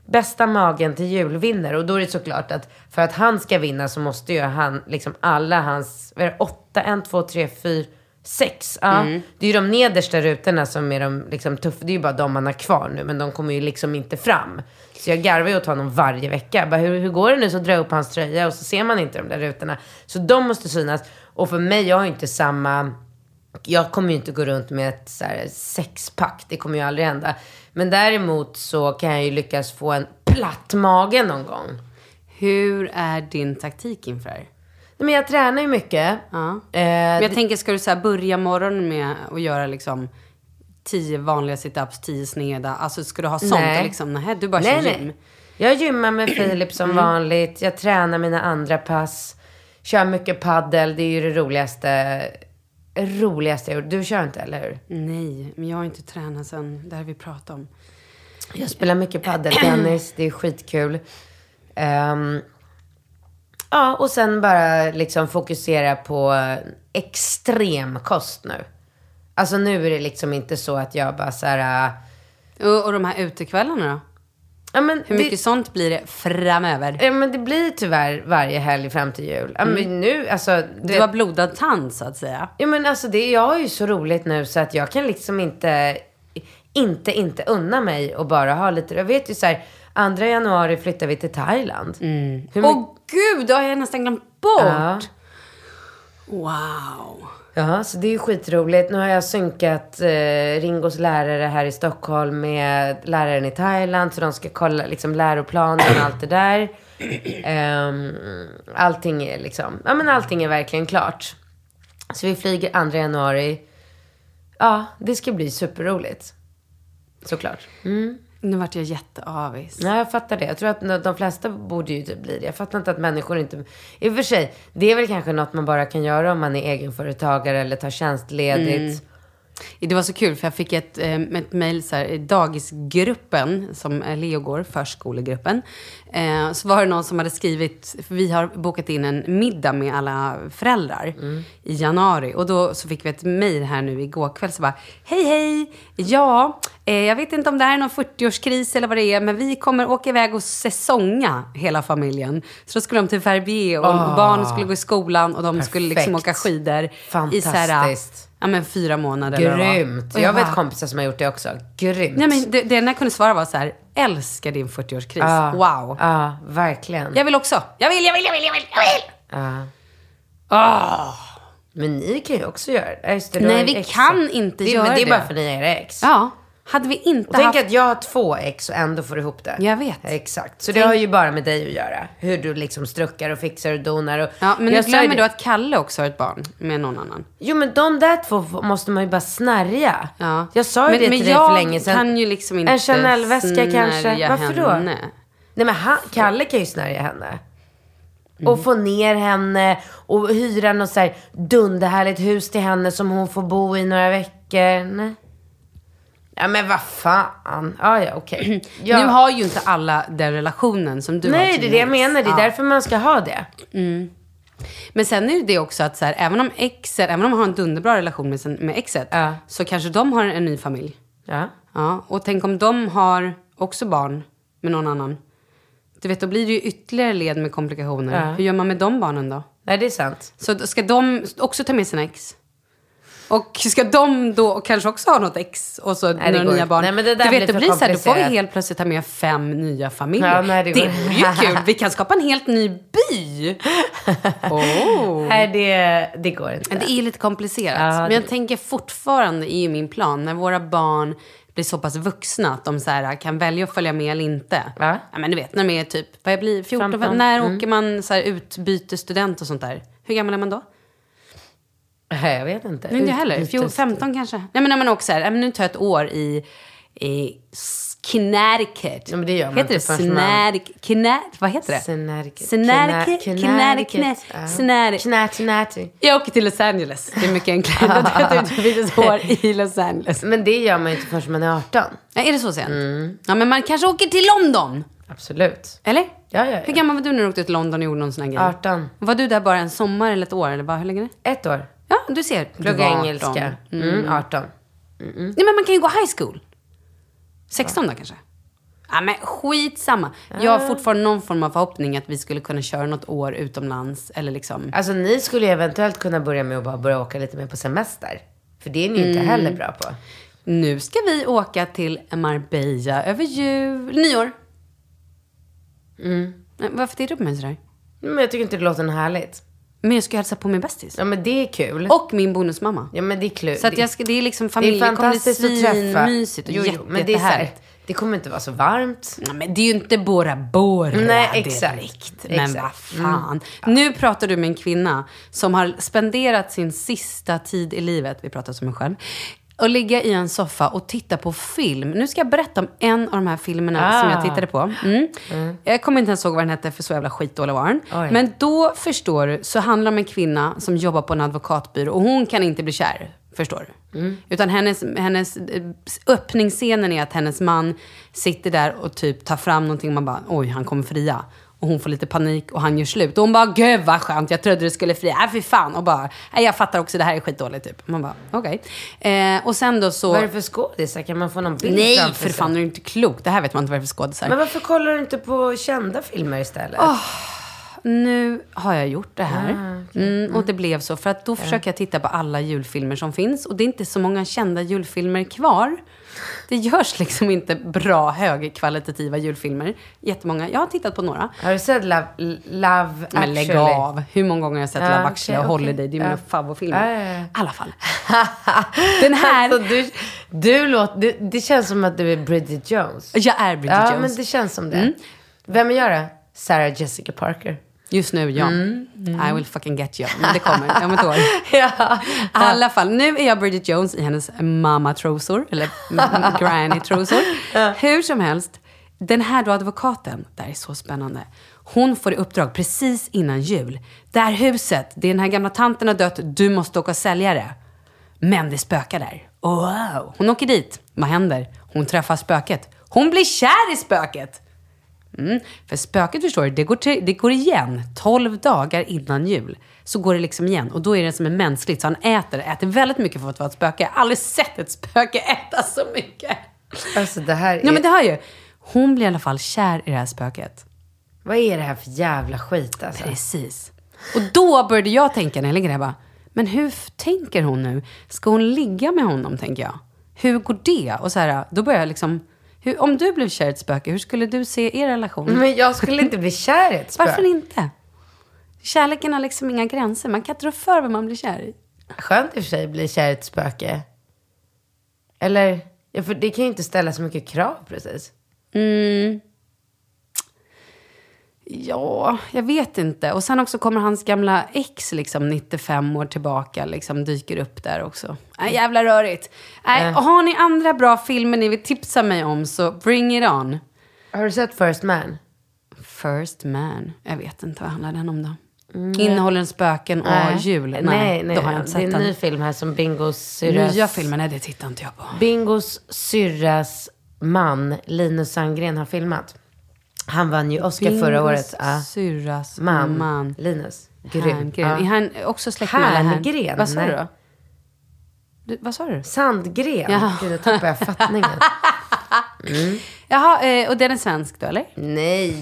bästa magen till jul vinner. Och då är det såklart att för att han ska vinna så måste ju han, liksom alla hans, vad är det, åtta, en, två, tre, fyra, sex. Ja, Det är ju de nedersta rutorna som är de liksom tuffa. Det är ju bara de man har kvar nu, men de kommer ju liksom inte fram. Så jag garvar ju åt honom varje vecka. Bara, hur, hur går det nu? Så drar jag upp hans tröja och så ser man inte de där rutorna. Så de måste synas. Och för mig, jag har ju inte samma... Jag kommer ju inte gå runt med ett så här sexpack. Det kommer ju aldrig hända. Men däremot så kan jag ju lyckas få en platt mage någon gång. Hur är din taktik inför det här? Nej, Men jag tränar ju mycket. Ja. Eh, Men jag tänker, ska du så börja morgonen med att göra liksom tio vanliga situps, tio sneda? Alltså ska du ha sånt? Nej. Liksom, nej, du bara nej, kör nej. gym? Jag gymmar med Filip som vanligt. Jag tränar mina andra pass. Kör mycket paddel. Det är ju det roligaste, roligaste jag gjort. Du kör inte, eller hur? Nej, men jag har inte tränat sen det här vi pratade om. Jag spelar mycket paddeltennis. Det är skitkul. Ehm, ja, och sen bara liksom fokusera på extrem kost nu. Alltså nu är det liksom inte så att jag bara så här... äh, Och, och de här utekvällarna då? Ja, men Hur det- mycket sånt blir det framöver? Ja, men det blir tyvärr varje helg fram till jul. Ja, men nu, alltså... Du, Du har blodad tand så att säga. Ja, men alltså det, jag har ju så roligt nu så att jag kan liksom inte, inte, inte unna mig och bara ha lite... Jag vet ju så här, andra januari flyttar vi till Thailand. Hur Åh mycket- gud, det har jag nästan glömt bort. Ja. Wow. Ja, så det är ju skitroligt. Nu har jag synkat eh, Ringos lärare här i Stockholm med läraren i Thailand. Så de ska kolla liksom läroplanen och allt det där. Um, allting är liksom, ja men allting är verkligen klart. Så vi flyger 2 januari. Ja, det ska bli superroligt. Såklart. Mm. Nu vart jag jätteavis. Ja, jag fattar det. Jag tror att de flesta borde ju typ bli det. Jag fattar inte att människor inte... I och för sig, det är väl kanske något man bara kan göra om man är egenföretagare eller tar tjänstledigt. Det var så kul för jag fick ett, eh, ett mejl dagisgruppen, som Leo går, förskolegruppen. Eh, så var det någon som hade skrivit, för vi har bokat in en middag med alla föräldrar i januari. Och då så fick vi ett mejl här nu igår kväll så bara, hej hej, ja, eh, jag vet inte om det här är någon 40-årskris eller vad det är, men vi kommer åka iväg och säsonga hela familjen. Så då skulle de till Verbier och barnen skulle gå i skolan och de skulle liksom Perfekt. åka skidor. I så här, Fantastiskt. Ja men fyra månader. det. Grymt. Och Jag vet bara, kompisar som har gjort det också. Grymt. Nej men det, det enda jag kunde svara var så här, älskar din 40-årskris. Ja. Wow. Ja, verkligen. Jag vill också. Jag vill, jag vill, jag vill, jag vill, jag vill. Ah. Men ni kan ju också göra det. Det, Nej, vi ex. kan inte det, göra Men det är bara det. för ni är ex. Ja. Hade vi inte Och tänk haft... att jag har två ex och ändå får ihop det. Jag vet. Exakt. Så det har ju bara med dig att göra. Hur du liksom struckar och fixar och donar. Och Ja, men nu jag ju glömmer du att Kalle också har ett barn med någon annan. Jo, men de där två måste man ju bara snärja. Ja. Jag sa ju men, det men till dig jag för länge sedan. kan ju liksom inte En Chanel-väska kanske. Varför då? henne. Nej, men han, Kalle kan ju snärja henne. Mm. Och få ner henne och hyra något så här dunderhärligt hus till henne som hon får bo i några veckor. Nej. Ja, men vad fan. Ja, ja, okej. Ja. Nu har ju inte alla den relationen som du har Nej, det är det jag menar. Det är Ja. därför man ska ha det. Men sen är det också att så här, även om exet, även om man har en dunderbra relation med, med exet, Ja. så kanske de har en ny familj. Ja. Ja, och tänk om de har också barn med någon annan. Du vet, då blir det ju ytterligare led med komplikationer. Hur gör man med de barnen då? Nej, det är sant. Så ska de också ta med sina ex? Och ska de då kanske också ha något ex och så det några nya barn? Nej, men det där du vet, blir blir så här, då får vi helt plötsligt ta med fem nya familjer. Ja, nej, det det vore ju kul. Vi kan skapa en helt ny by. Oh. Nej, det, det går inte. Det är lite komplicerat. Ja, men jag det- tänker fortfarande, är ju min plan, när våra barn blir så pass vuxna att de så här, kan välja att följa med eller inte. Ja. Ja, men du vet, när de är typ, vad jag blir, 14, 15. när Mm. åker man så här, utbytesstudent och sånt där? Hur gammal är man då? Nej, jag vet inte. Inte jag heller. 14, 15 kanske. Nej, men när man åker så här, ja, men nu tar jag ett år i, i Connecticut. Ja, men det gör man heter inte det? Connecticut? Vad heter det? Connecticut. Connecticut. Connecticut. Connecticut. Ja. Connecticut. Connecticut. Jag åker till Los Angeles. Det är mycket enklare att ta ett utbytesår i Los Angeles. Men det gör man ju inte förrän man är 18. Ja, är det så sent? Mm. Ja, men man kanske åker till London. Absolut. Eller? Ja, ja, Hur ja. gammal var du när du åkte till London och gjorde någon sån här grej? 18. Var du där bara en sommar eller ett år? Eller bara, hur länge? Ett år. Ja, du ser. Plugga var 18. engelska. Mm, 18. Nej, men man kan ju gå high school. 16 då kanske? Ja, men skitsamma. Jag har fortfarande någon form av förhoppning att vi skulle kunna köra något år utomlands. Eller liksom... Alltså ni skulle ju eventuellt kunna börja med att bara börja åka lite mer på semester. För det är ni ju Mm. inte heller bra på. Nu ska vi åka till Marbella över jul, nyår. Mm. Varför tittar du på mig sådär? Men jag tycker inte det låter härligt. Men jag ska hälsa på min bästis. Ja men det är kul. Och min bonusmamma. ja men det är kul. Så att jag ska, det är liksom det är familj. Det kommer bli fantastiskt att träffa. svinmysigt och Jo, jo, jätte, men det är så här, jättehärligt. det kommer inte vara så varmt. Ja, men det är ju inte Bora Bora Nej, exakt. direkt. Men Exakt. Mm. vad fan. Nu pratar du med en kvinna som har spenderat sin sista tid i livet, vi pratar som mig själv, och ligga i en soffa och titta på film. Nu ska jag berätta om en av de här filmerna Ah. som jag tittade på. Mm. Jag kommer inte ens ihåg vad den hette, för så jävla skitdålig var den. Oj. Men då, förstår du, så handlar det om en kvinna som jobbar på en advokatbyrå och hon kan inte bli kär. Förstår du? Mm. Utan hennes, hennes eh, öppningsscenen är att hennes man sitter där och typ tar fram någonting och man bara, oj, han kommer fria. Och hon får lite panik och han gör slut. Och hon bara, gud vad skönt, jag trodde det skulle fri. Nej, fy fan. Och bara, nej, jag fattar också, det här är skitdåligt typ. Man bara, okej. Eh, och sen då så... Vad är det för skådisar? Kan man få någon bild Nej, framför för sig? fan, är du inte klok? Det här vet man inte vad det är för skådisar. Men varför kollar du inte på kända filmer istället? Nu har jag gjort det här. Ah, mm, och det blev så. För att då försöker jag titta på alla julfilmer som finns. Och det är inte så många kända julfilmer kvar. Det görs liksom inte bra, högkvalitativa julfilmer. Jättemånga. Jag har tittat på några. Har du sett Love, Love Men lägg Actually? av. Hur många gånger har jag sett Ja, Love actually och okej. Holiday? Det är mina Ja. favoritfilmer. Ja, ja, ja. I alla fall. Den här... Alltså, du, du låter, det, det känns som att du är Bridget Jones. jag är Bridget ja, Jones. men det känns som det. Vem är jag då? Sarah Jessica Parker. Just nu, ja. Mm, I will fucking get you. Men det kommer om ett år. ja. I alla fall, nu är jag Bridget Jones i hennes mamma-trosor, eller granny-trosor. Hur som helst, den här då advokaten, det här är så spännande. Hon får i uppdrag precis innan jul. Det här huset, det är den här gamla tanten har dött, du måste åka och sälja det. Men det spökar där. Wow! Hon åker dit. Vad händer? Hon träffar spöket. Hon blir kär i spöket! Mm. För spöket förstår du, det går, till, det går igen 12 dagar innan jul. Så går det liksom igen. Och då är det som en mänskligt. Så han äter, äter väldigt mycket för att vara ett spöke. Jag har aldrig sett ett spöke äta så mycket. Alltså det här är... Ja men det har ju. Hon blir i alla fall kär i det här spöket. Vad är det här för jävla skit alltså? Precis. Och då började jag tänka när jag ligger där, jag bara, men hur tänker hon nu? Ska hon ligga med honom, tänker jag? Hur går det? Och så här, då börjar jag liksom, hur, om du blev kär i ett spöke, hur skulle du se er relation? Men jag skulle inte bli kär i ett spöke. Varför inte? Kärleken har liksom inga gränser. Man kan inte rå för vad man blir kär i. Skönt i och för sig att bli kär i ett spöke. Eller, ja, för det kan ju inte ställa så mycket krav precis. Ja, jag vet inte. Och sen också kommer hans gamla ex, liksom 95 år tillbaka, liksom dyker upp där också. Nej, jävla rörigt. Nej, och har ni andra bra filmer ni vill tipsa mig om så bring it on. Har du sett First Man? First Man. Jag vet inte, vad handlar den om då? Innehåller den spöken och jul? Nej, nej, nej. då har jag inte det är sett en ny den. film här som Bingos syrras... Nya filmen, nej det tittar inte jag på. Bingos syrras man, Linus Sandgren, har filmat. Han vann ju Oscar förra Bingos året. Ja. Syrras Man. man. Linus. Grym. Är han också släkt med Herngren? Vad sa du Nej. då? Du, vad sa du? Sandgren. Ja. Gud, nu tappade jag fattningen. Jaha, eh, och den är svensk då eller? nej.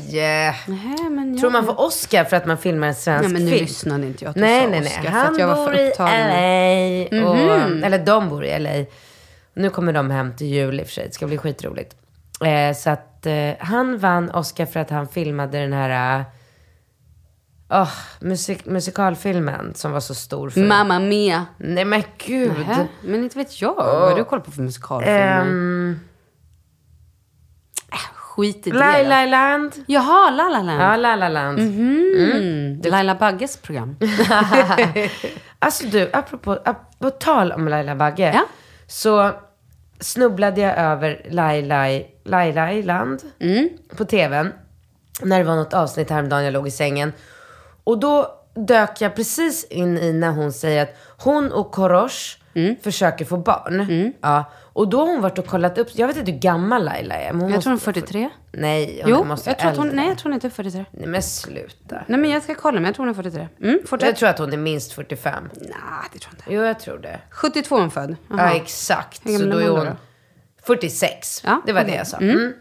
Nej, men jag... Tror man får Oscar för att man filmar en svensk Ja, men nu film? lyssnade inte jag du Nej, nej, nej. Oscar, för Han att jag var för upptagen. LA. Och, Mhm. Eller de bor i LA. Nu kommer de hem till jul i och för sig. Det ska bli skitroligt. Eh, så att eh, han vann Oscar för att han filmade den här åh, musik, musikalfilmen som var så stor. För. Mamma Mia. Nej men gud. Nähä, men inte vet jag. Vad har du koll på för musikalfilmer? Um, Skit i det. La då. La Land. Jaha, La La Land. Ja, La La Land. Mm. Laila Bagges program. Alltså du, apropå, ap- på tal om Laila Bagge. Ja. Så snubblade jag över Laila, Laila i land Mm. på tvn. När det var något avsnitt häromdagen jag låg i sängen. Och då dök jag precis in i när hon säger att hon och Korosh Mm. försöker få barn. Ja. Och då har hon varit och kollat upp, jag vet inte hur gammal Laila är. Men hon Jag tror hon är måste- 43. Nej, hon Jo, måste jag tror, att hon, äldre. nej, jag tror hon inte är 43. Nej men sluta. Nej, men jag ska kolla, men jag tror hon är 43. Mm, Jag fortsätt. tror att hon är minst 45. Nej, det tror jag inte. Jo, jag tror det. 72 är hon född. Ja, Jaha. exakt. Så då är hon då? 46. Ja, det var okej. det jag sa. Mm.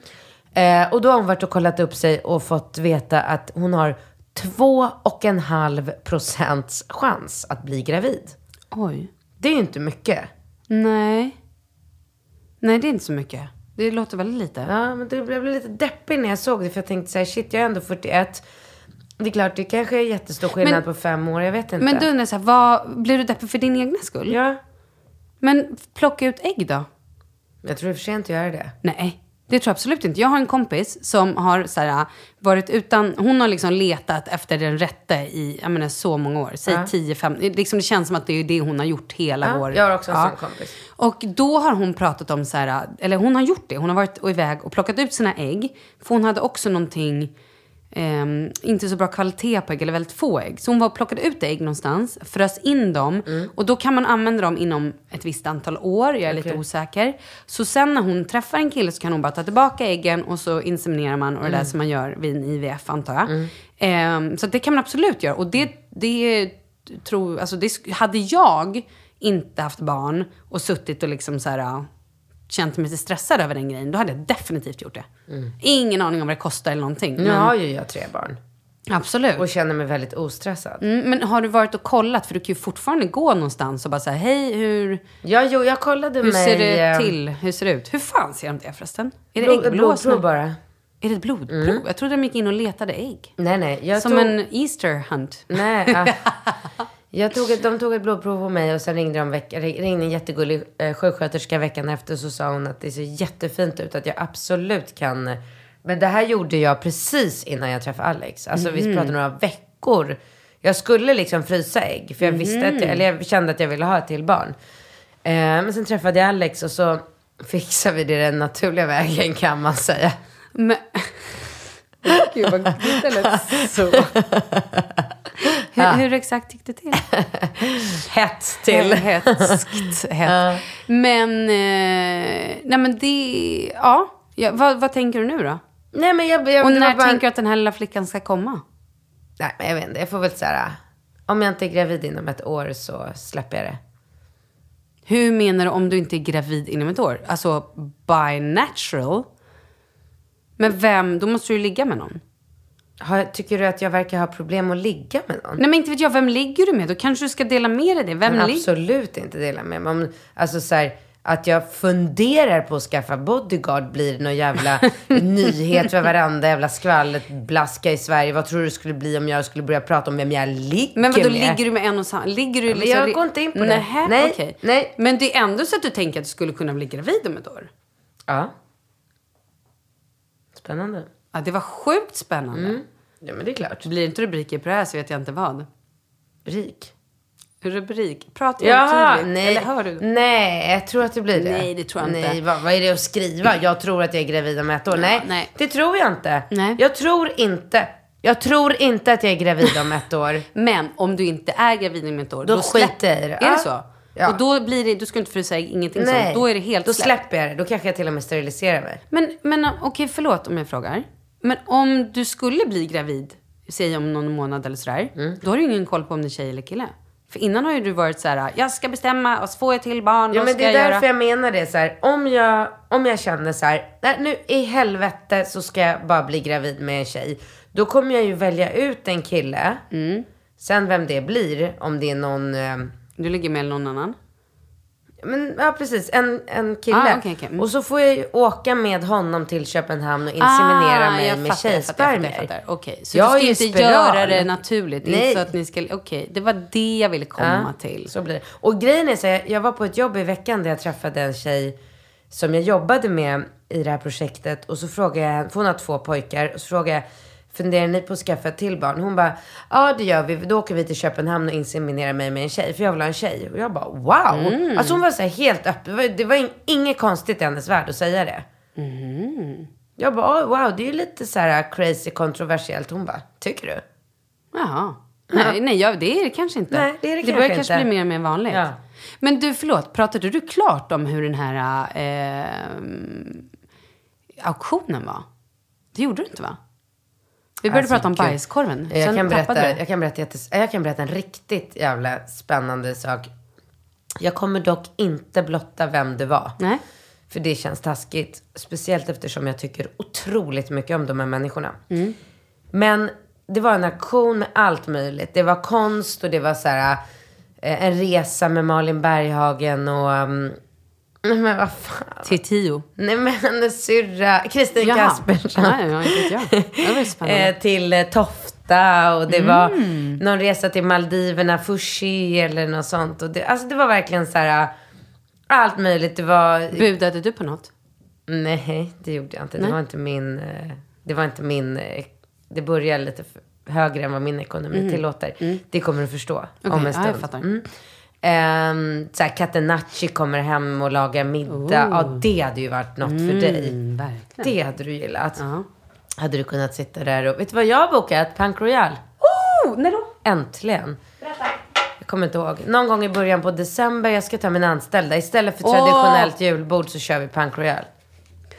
Eh, och då har hon varit och kollat upp sig och fått veta att hon har två och en halv procents chans att bli gravid. Oj. Det är ju inte mycket. Nej. Nej, det är inte så mycket. Det låter väldigt lite. Ja, men det, jag blev lite deppig när jag såg det. För jag tänkte så här, shit, jag är ändå 41. Det är klart, det kanske är jättestor skillnad Men- på fem år. Jag vet inte. Men du undrar så här, vad, blir du deppig för din egna skull? Ja, Men plocka ut ägg då? jag tror det är för sent att göra det. Nej, det tror jag absolut inte. Jag har en kompis som har så här, varit utan, hon har liksom letat efter den rätte i, jag menar så många år. Säg 10-15, liksom det känns som att det är det hon har gjort hela Ja, vår... jag har också en sån kompis. Och då har hon pratat om så här, eller hon har gjort det. Hon har varit iväg och plockat ut sina ägg. För hon hade också någonting, ehm, inte så bra kvalitet på ägg, eller väldigt få ägg. Så hon var och plockade ut ägg någonstans, frös in dem Mm. och då kan man använda dem inom ett visst antal år. Jag är lite osäker. Så sen när hon träffar en kille så kan hon bara ta tillbaka äggen och så inseminerar man och det Mm. där som man gör vid en IVF antar jag. Ehm, så det kan man absolut göra. Och det, det tror, alltså det, hade jag inte haft barn och suttit och liksom så här, känt mig lite stressad över den grejen, då hade jag definitivt gjort det. Ingen aning om vad det kostar eller någonting. Nu Men, har ju jag tre barn. absolut. Och känner mig väldigt ostressad. Mm, men har du varit och kollat? För du kan ju fortfarande gå någonstans och bara säga hej, hur, Ja, jo, jag kollade hur mig... ser det eh, till? Hur ser det ut? Hur fan ser de det förresten? Är det blod-? Blodprov bara. Är det ett blodprov? Jag trodde de gick in och letade ägg. Nej, nej. Som tog... en Easter hunt. Nej, ja. jag tog ett, de tog ett blodprov på mig och sen ringde de veck, ringde en jättegullig eh, sjuksköterska veckan efter så sa hon att det ser jättefint ut att jag absolut kan. Men det här gjorde jag precis innan jag träffade Alex. Alltså vi pratade några veckor. Jag skulle liksom frysa ägg för jag visste att jag, eller jag kände att jag ville ha ett till barn. Eh, men sen träffade jag Alex och så fixade vi det den naturliga vägen kan man säga. Men... Gud vad gulligt det lät så. hur, hur exakt gick det till? Hett till. Hetskt. Hett. Men, eh, nej men det, ja. ja vad, vad tänker du nu då? Nej men jag, jag Och när bara- tänker du att den här lilla flickan ska komma? Nej, men jag vet inte. Jag får väl säga Om jag inte är gravid inom ett år så släpper jag det. Hur menar du om du inte är gravid inom ett år? Alltså by natural? Men vem, då måste du ju ligga med någon. Har, tycker du att jag verkar ha problem att ligga med någon? Nej men inte vet jag, vem ligger du med? Då kanske du ska dela med dig det. Vem Men absolut inte dela med mig. Om, alltså så här, att jag funderar på att skaffa bodyguard blir någon jävla nyhet för varenda jävla skvallret blaska i Sverige. Vad tror du det skulle bli om jag skulle börja prata om vem jag ligger Men vadå, med? ligger du med en och samma? Ligger du men liksom... jag går inte in på det. Nähä, Nej, okej. nej. Men det är ändå så att du tänker att du skulle kunna bli gravid om ett år? Ja. Spännande. Ja, det var sjukt spännande. Ja, men det är klart. Blir det inte rubriker på det här så vet jag inte vad. Rik. Rubrik? Pratar jag tydligt? nej. Eller hör du? Nej, jag tror att det blir det. Nej, det tror jag inte. Nej, vad, vad är det att skriva? Jag tror att jag är gravid om ett år. Nej, nej. det tror jag inte. Nej. Jag tror inte. Jag tror inte att jag är gravid om ett år. Men om du inte är gravid inom ett år, Då släpp- skiter jag i det. Är Ja. det så? Ja. Och då blir det, du ska inte frysa ingenting Nej, sånt. Då är det helt Då släpper jag det. Då kanske jag till och med steriliserar mig. Men, men okej, förlåt om jag frågar. Men om du skulle bli gravid, säg om någon månad eller sådär, Mm. då har du ingen koll på om det är tjej eller kille. För innan har ju du varit så här, jag ska bestämma och så får jag till barn, Ja, men det är jag därför göra? jag menar det så här. Om jag, om jag känner så här, nu i helvete så ska jag bara bli gravid med en tjej. Då kommer jag ju välja ut en kille. Mm. Sen vem det blir, om det är någon... Eh, Du ligger med någon annan? Men, ja, precis. En, en kille. Ah, okej, okej. Mm. Och så får jag ju åka med honom till Köpenhamn och inseminera mig Ah, jag med fattar, jag fattar, jag fattar, jag tjejspermier. fattar. Okej, så Jag du ska inte spiral. göra det naturligt? Nej. Inte så att ni ska... Okej, det var det jag ville komma Ja, till. Så blir det. Och grejen är så här, jag var på ett jobb i veckan där jag träffade en tjej som jag jobbade med i det här projektet. Och så frågade jag, för hon har två pojkar, och så frågade jag, funderar ni på att skaffa ett till barn? Hon bara, ja det gör vi. Då åker vi till Köpenhamn och inseminerar mig med en tjej. För jag vill ha en tjej. Och jag bara, wow! Mm. Alltså hon var så här helt öppen. Det var, inget konstigt i hennes värld att säga det. Mm. Jag bara, oh, wow, det är ju lite så här crazy kontroversiellt. Hon bara, tycker du? Jaha. Nej, nej jag, det är det kanske inte. Nej, det är det det kanske börjar kanske bli mer och mer vanligt. Ja. Men du, förlåt. Pratade du klart om hur den här eh, auktionen var? Det gjorde du inte, va? Vi började Alltså, prata om bajskorven. Jag Sen kan, berätta, jag, kan berätta, jättes- jag kan berätta en riktigt jävla spännande sak. Jag kommer dock inte blotta vem det var. Nej. För det känns taskigt. Speciellt eftersom jag tycker otroligt mycket om de här människorna. Mm. Men det var en aktion med allt möjligt. Det var konst och det var så här, eh, en resa med Malin Berghagen och... Um, men vad fan. Till tio. Nej men hennes syrra, Kristin Jaha. Kaspersson. Nej, ja, inte jag. Det var spännande. Eh, till eh, Tofta och det var Mm. någon resa till Maldiverna, Fushi eller något sånt. Och det, alltså det var verkligen så här, allt möjligt. Det var, Budade du på något? nej det gjorde jag inte. Det Nej. var inte min, eh, det var inte min, eh, det började lite högre än vad min ekonomi tillåter. Det kommer du förstå om Mm. Okej, en ja, stund. jag. Mm. Um, så Catenacci kommer hem och lagar middag. Ja, det hade ju varit något för dig. Mm, verkligen. Det hade du gillat. Ja. hade du kunnat sitta där och... Vet du vad jag har bokat? Punk Royal. Oh, när då? Äntligen. Jag kommer inte ihåg. Någon gång i början på december. Jag ska ta min anställda. Istället för traditionellt julbord så kör vi Punk Royal.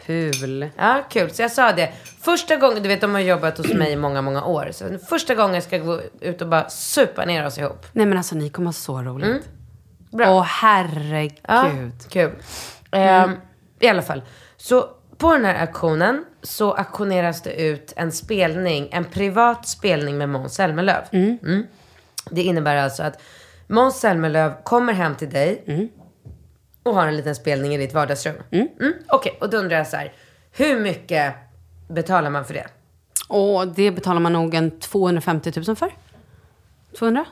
Kul. Ja, kul. Så jag sa det. Första gången, du vet de har jobbat hos mig i många, många år. Så första gången ska jag gå ut och bara supa ner oss ihop. Nej men alltså ni kommer ha så roligt. Mm. Bra. Åh herregud. Ja, kul. Ehm, I alla fall. Så på den här auktionen så auktioneras det ut en spelning, en privat spelning med Måns Zelmerlöw. Mm. Det innebär alltså att Måns Zelmerlöw kommer hem till dig och har en liten spelning i ditt vardagsrum. Mm. Okej, och då undrar jag så här. Hur mycket betalar man för det? Och det betalar man nog en 250 000 för. 200?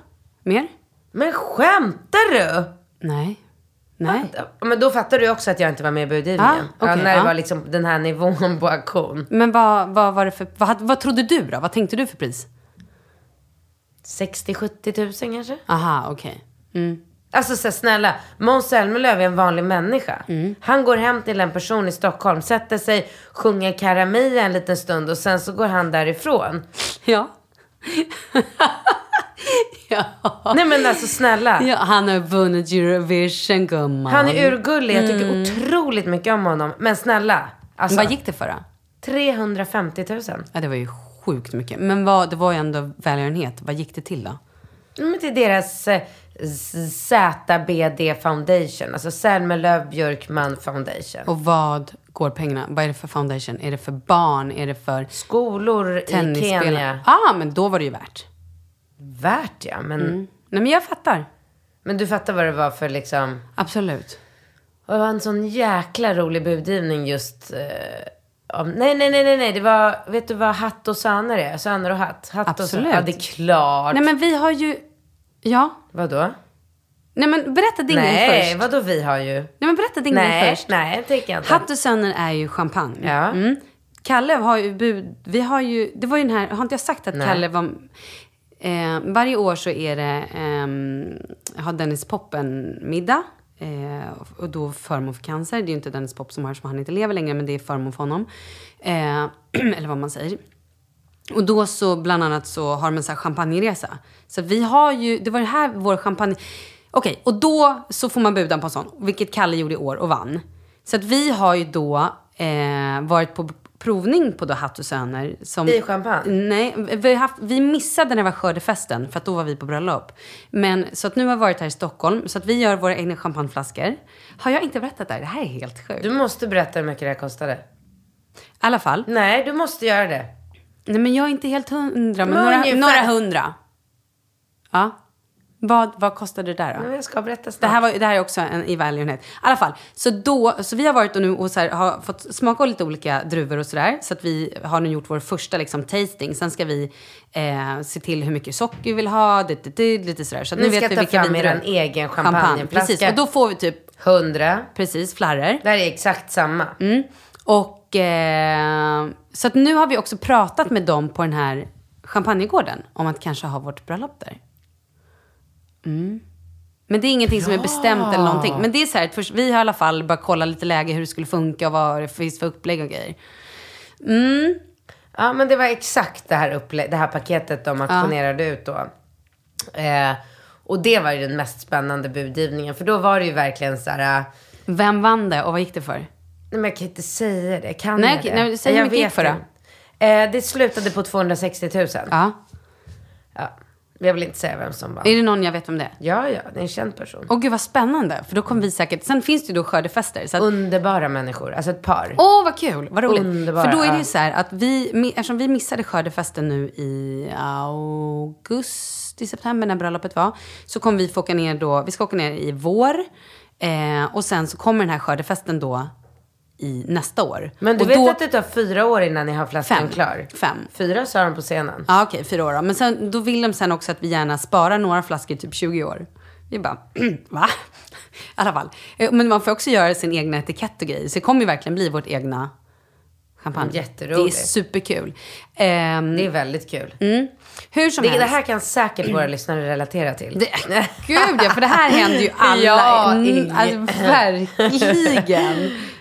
Mer? Men skämtar du? Nej. Nej. Ja, Men då fattar du också att jag inte var med i budgivningen. Ah, okej, ja, när det ja. var liksom den här nivån på auktion. Men vad, vad var det för... Vad, vad trodde du då? Vad tänkte du för pris? 60-70 tusen kanske? Aha, okej. Mm. Alltså så här, snälla, Måns Zelmerlöw är en vanlig människa. Mm. Han går hem till en person i Stockholm, sätter sig, sjunger Karamia en liten stund och sen så går han därifrån. Ja. ja. Nej men alltså snälla. ja. Han har vunnit Eurovision, gumman. Han är urgullig, jag tycker otroligt mycket om honom. Men snälla, alltså Vad gick det för då? 350 000. Ja, det var ju sjukt mycket. Men vad, det var ju ändå välgörenhet. Vad gick det till då? Men det är deras eh, ZBD Foundation, alltså Zelmerlöw Björkman Foundation. Och vad går pengarna? Vad är det för foundation? Är det för barn? Är det för Skolor i? Kenya. ah, men då var det ju värt. Värt ja, men, Nej, men jag fattar. men du fattar vad det var för liksom... Absolut. Och det var en sån jäkla rolig budgivning just... Eh, om, nej, nej, nej, nej, nej. Det var... Vet du vad hatt och söner är? Söner och hatt. hatt Och Absolut. söner. Ja, det är klart. Nej, men vi har ju... Ja. Vadå? Nej, men berätta din grej Nej, först. vadå vi har ju? Nej, men berätta din grej Nej, först. nej, det tänker jag inte. Hatt och söner är ju champagne. Ja. Mm. Kalle har ju bud... Vi har ju... Det var ju den här... Har inte jag sagt att Nej. Kalle var... Eh, varje år så är det... ehm, har Dennis Pop en middag. Eh, och då förmån för cancer. Det är ju inte Dennis Pop som har som han inte lever längre, men det är förmån för honom. Eh, eller vad man säger. Och då så bland annat så har de en sån här champagneresa. Så vi har ju, det var det här vår champagne... Okej, och då så får man buda på en sån, vilket Kalle gjorde i år och vann. Så att vi har ju då eh, varit på provning på då Hatt och Söner. Som, I champagne? Nej, vi, haft, vi missade när det var skördefesten för att då var vi på bröllop. Men så att nu har vi varit här i Stockholm så att vi gör våra egna champagneflaskor. Har jag inte berättat det här? Det här är helt sjukt. Du måste berätta hur mycket det här kostade. I alla fall. Nej, du måste göra det. Nej, men jag är inte helt hundra, men Men några, ungefär. några hundra. Ja. Vad, vad kostade det där då? Jag ska berätta snart. Det här, var, det här är också en i välgörenhet. I alla fall, så, då, så vi har varit och nu och så här, har fått smaka lite olika druvor och sådär. Så att vi har nu gjort vår första liksom, tasting. Sen ska vi eh, se till hur mycket socker vi vill ha, dit, dit, dit, lite sådär. Så nu ska vet vi ta vilka fram viner er egen Champagne, champagneflaska. precis. Och då får vi typ, 100. precis, flarror. Det här är exakt samma. Mm. Och eh, så att nu har vi också pratat med dem på den här champagnegården om att kanske ha vårt bröllop där. Mm. Men det är ingenting som är bestämt eller någonting. Men det är så här, först, vi har i alla fall bara kollat lite läge hur det skulle funka och vad det finns för upplägg och grejer. Mm. Ja, men det var exakt det här, upplä- det här paketet de auktionerade ut då. Eh, och det var ju den mest spännande budgivningen. För då var det ju verkligen så här... äh, Vem vann det och vad gick det för? Nej, men jag kan inte säga det. Kan Nej, jag det? nej, säg hur mycket gick vet för det. inte. Eh, det slutade på 260 000. Ja. Ja. Jag vill inte säga vem som vann. Är det någon jag vet om det? Ja, ja, det är en känd person. Åh gud vad spännande. För då kommer vi säkert... Sen finns det ju då skördefester. Så att, Underbara människor. Alltså ett par. Åh, vad kul! Vad roligt. Underbara, För då är det ju så här att vi, eftersom vi missade skördefesten nu i augusti, september när bröllopet var, så kommer vi få åka ner då, vi ska åka ner i vår, eh, och sen så kommer den här skördefesten då i nästa år. Men du och vet då, att det tar fyra år innan ni har flaskan Fem. klar? Fem. Fyra sa de på scenen. Ja, okej, fyra år då. Men sen, då vill de sen också att vi gärna sparar några flaskor i typ 20 år. Vi bara, va? I alla fall. Eh, Men man får också göra sin egna etikett och grejer. Så det kommer ju verkligen bli vårt egna champagne. Mm, jätteroligt. Det är superkul. Ehm, Det är väldigt kul. mm. Hur som Det, helst. det här kan säkert våra lyssnare relatera till. Det, gud ja, för det här händer ju alla. Ja, Mm, alltså, verkligen.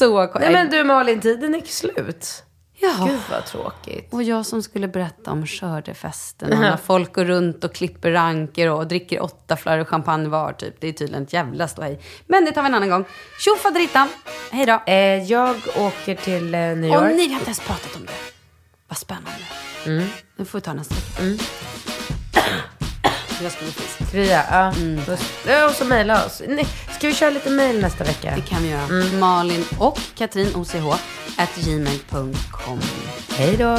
Så Nej men du Malin, tiden är slut. Ja. Gud vad tråkigt. Och jag som skulle berätta om skördefesten. Och när folk går runt och klipper ranker och dricker åtta flaskor champagne var. Typ. Det är tydligen ett jävla ståhej. Men det tar vi en annan gång. Tjo faderittan. Hej då. Eh, jag åker till eh, New York. ni har inte ens pratat om det. Vad spännande. Mm. Nu får vi ta nästa vecka. Mm. Jag ska bli frisk. Krya, ja. Mm. Och så mejla oss. Nej, ska vi köra lite mejl nästa vecka? Det kan vi göra. Malin och Katrin OCH at gmail.com. Hej då.